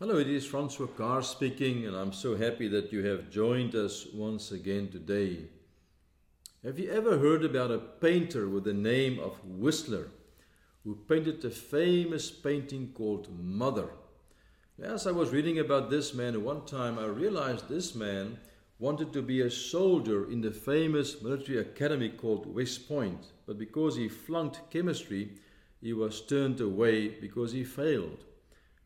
Hello, it is Francois Carr speaking, and I'm so happy that you have joined us once again today. Have you ever heard about a painter with the name of Whistler who painted a famous painting called Mother? As I was reading about this man one time, I realized this man wanted to be a soldier in the famous military academy called West Point, but because he flunked chemistry, he was turned away because he failed.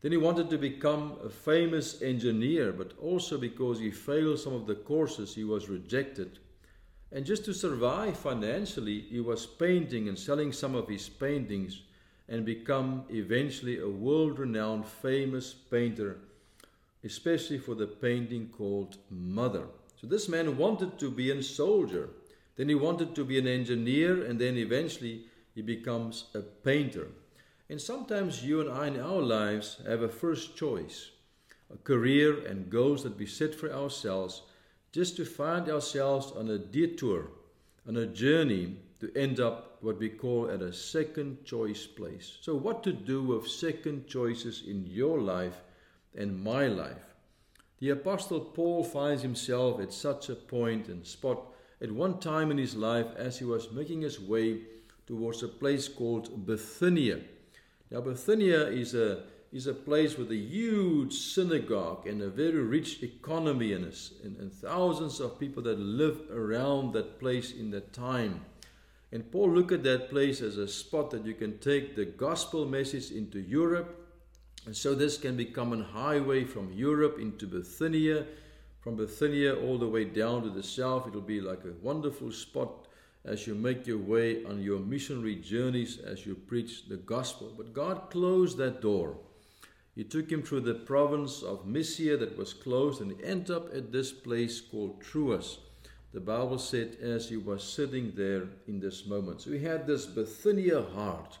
Then he wanted to become a famous engineer, but also because he failed some of the courses, he was rejected. And just to survive financially, he was painting and selling some of his paintings and become eventually a world renowned famous painter, especially for the painting called Mother. So this man wanted to be a soldier, then he wanted to be an engineer, and then eventually he becomes a painter. And sometimes you and I in our lives have a first choice, a career and goals that we set for ourselves, just to find ourselves on a detour, on a journey to end up what we call at a second choice place. So, what to do with second choices in your life and my life? The Apostle Paul finds himself at such a point and spot at one time in his life as he was making his way towards a place called Bithynia. Now, Bithynia is a, is a place with a huge synagogue and a very rich economy and, and, and thousands of people that live around that place in that time. And Paul looked at that place as a spot that you can take the gospel message into Europe. And so this can become a highway from Europe into Bithynia. From Bithynia all the way down to the south, it'll be like a wonderful spot as you make your way on your missionary journeys as you preach the gospel. But God closed that door. He took him through the province of Mysia that was closed and he ended up at this place called Troas. The Bible said as he was sitting there in this moment. So he had this Bithynia heart.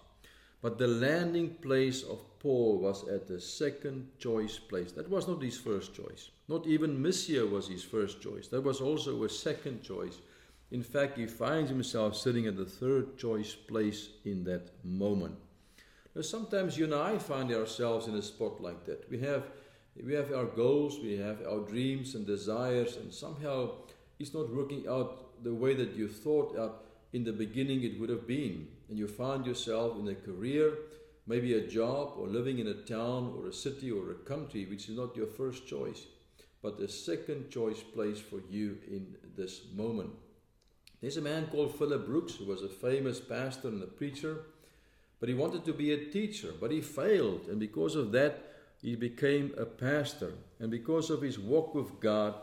But the landing place of Paul was at the second choice place. That was not his first choice. Not even Mysia was his first choice. That was also a second choice. In fact, he finds himself sitting at the third choice place in that moment. Now, sometimes you and I find ourselves in a spot like that. We have, we have our goals, we have our dreams and desires, and somehow it's not working out the way that you thought out in the beginning it would have been. And you find yourself in a career, maybe a job, or living in a town or a city or a country which is not your first choice, but the second choice place for you in this moment. There's a man called Philip Brooks who was a famous pastor and a preacher, but he wanted to be a teacher, but he failed, and because of that, he became a pastor. And because of his walk with God,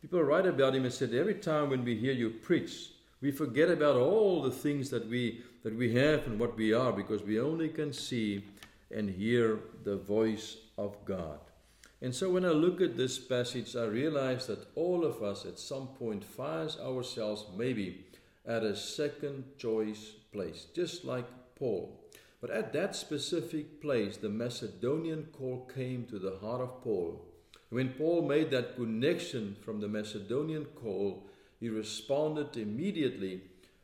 people write about him and said, Every time when we hear you preach, we forget about all the things that we that we have and what we are because we only can see and hear the voice of God. And so when I look at this passage, I realize that all of us at some point find ourselves maybe at a second choice place, just like Paul. But at that specific place, the Macedonian call came to the heart of Paul. When Paul made that connection from the Macedonian call, he responded immediately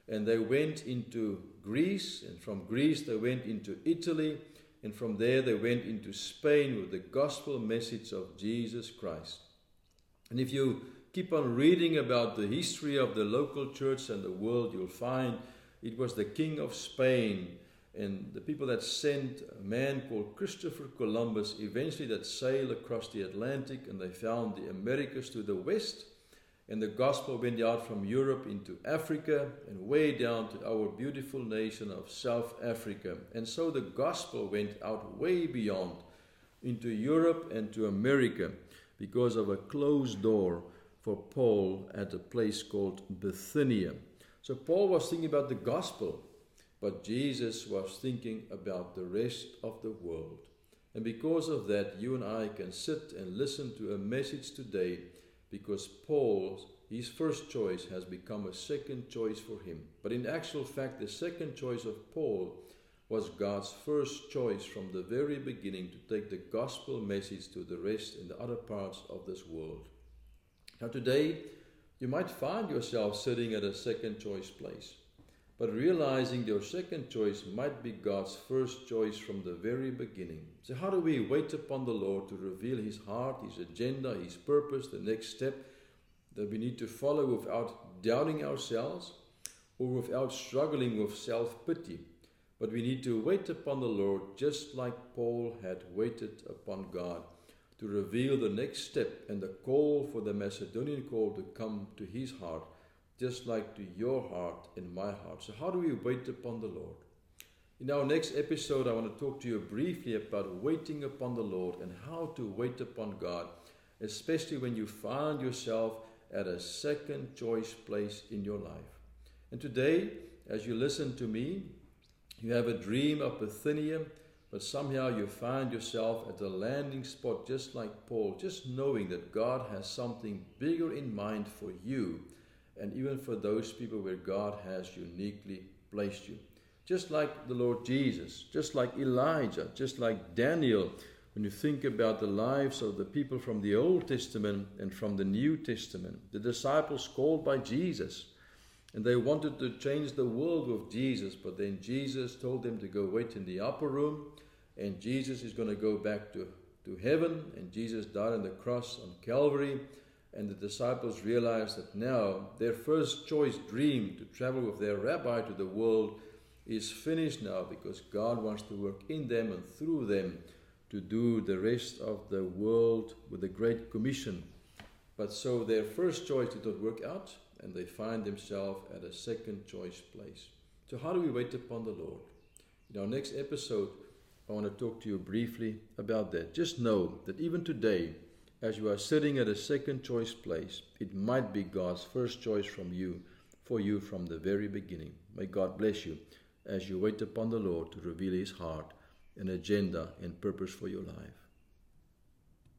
and they went into Greece, and from Greece they went into Italy, and from there they went into Spain with the gospel message of Jesus Christ. And if you keep on reading about the history of the local church and the world, you'll find it was the King of Spain and the people that sent a man called Christopher Columbus eventually that sailed across the Atlantic and they found the Americas to the west. And the gospel went out from Europe into Africa and way down to our beautiful nation of South Africa. And so the gospel went out way beyond into Europe and to America because of a closed door for Paul at a place called Bithynia. So Paul was thinking about the gospel, but Jesus was thinking about the rest of the world. And because of that, you and I can sit and listen to a message today because Paul's his first choice has become a second choice for him. But in actual fact, the second choice of Paul was God's first choice from the very beginning to take the gospel message to the rest in the other parts of this world. Now, today, you might find yourself sitting at a second choice place. But realizing your second choice might be God's first choice from the very beginning. So, how do we wait upon the Lord to reveal His heart, His agenda, His purpose, the next step that we need to follow without doubting ourselves or without struggling with self pity? But we need to wait upon the Lord just like Paul had waited upon God to reveal the next step and the call for the Macedonian call to come to his heart just like to your heart and my heart. So, how do we wait upon the Lord? In our next episode, I want to talk to you briefly about waiting upon the Lord and how to wait upon God, especially when you find yourself at a second choice place in your life. And today, as you listen to me, you have a dream of Bithynia, but somehow you find yourself at a landing spot just like Paul, just knowing that God has something bigger in mind for you and even for those people where God has uniquely placed you. Just like the Lord Jesus, just like Elijah, just like Daniel, when you think about the lives of the people from the Old Testament and from the New Testament, the disciples called by Jesus, and they wanted to change the world with Jesus, but then Jesus told them to go wait in the upper room, and Jesus is going to go back to, to heaven, and Jesus died on the cross on Calvary and the disciples realize that now their first choice dream to travel with their rabbi to the world is finished now because God wants to work in them and through them to do the rest of the world with the Great Commission. But so their first choice did not work out and they find themselves at a second choice place. So, how do we wait upon the Lord? In our next episode, I want to talk to you briefly about that. Just know that even today, as you are sitting at a second choice place, it might be God's first choice from you, for you from the very beginning. May God bless you as you wait upon the Lord to reveal His heart, an agenda, and purpose for your life.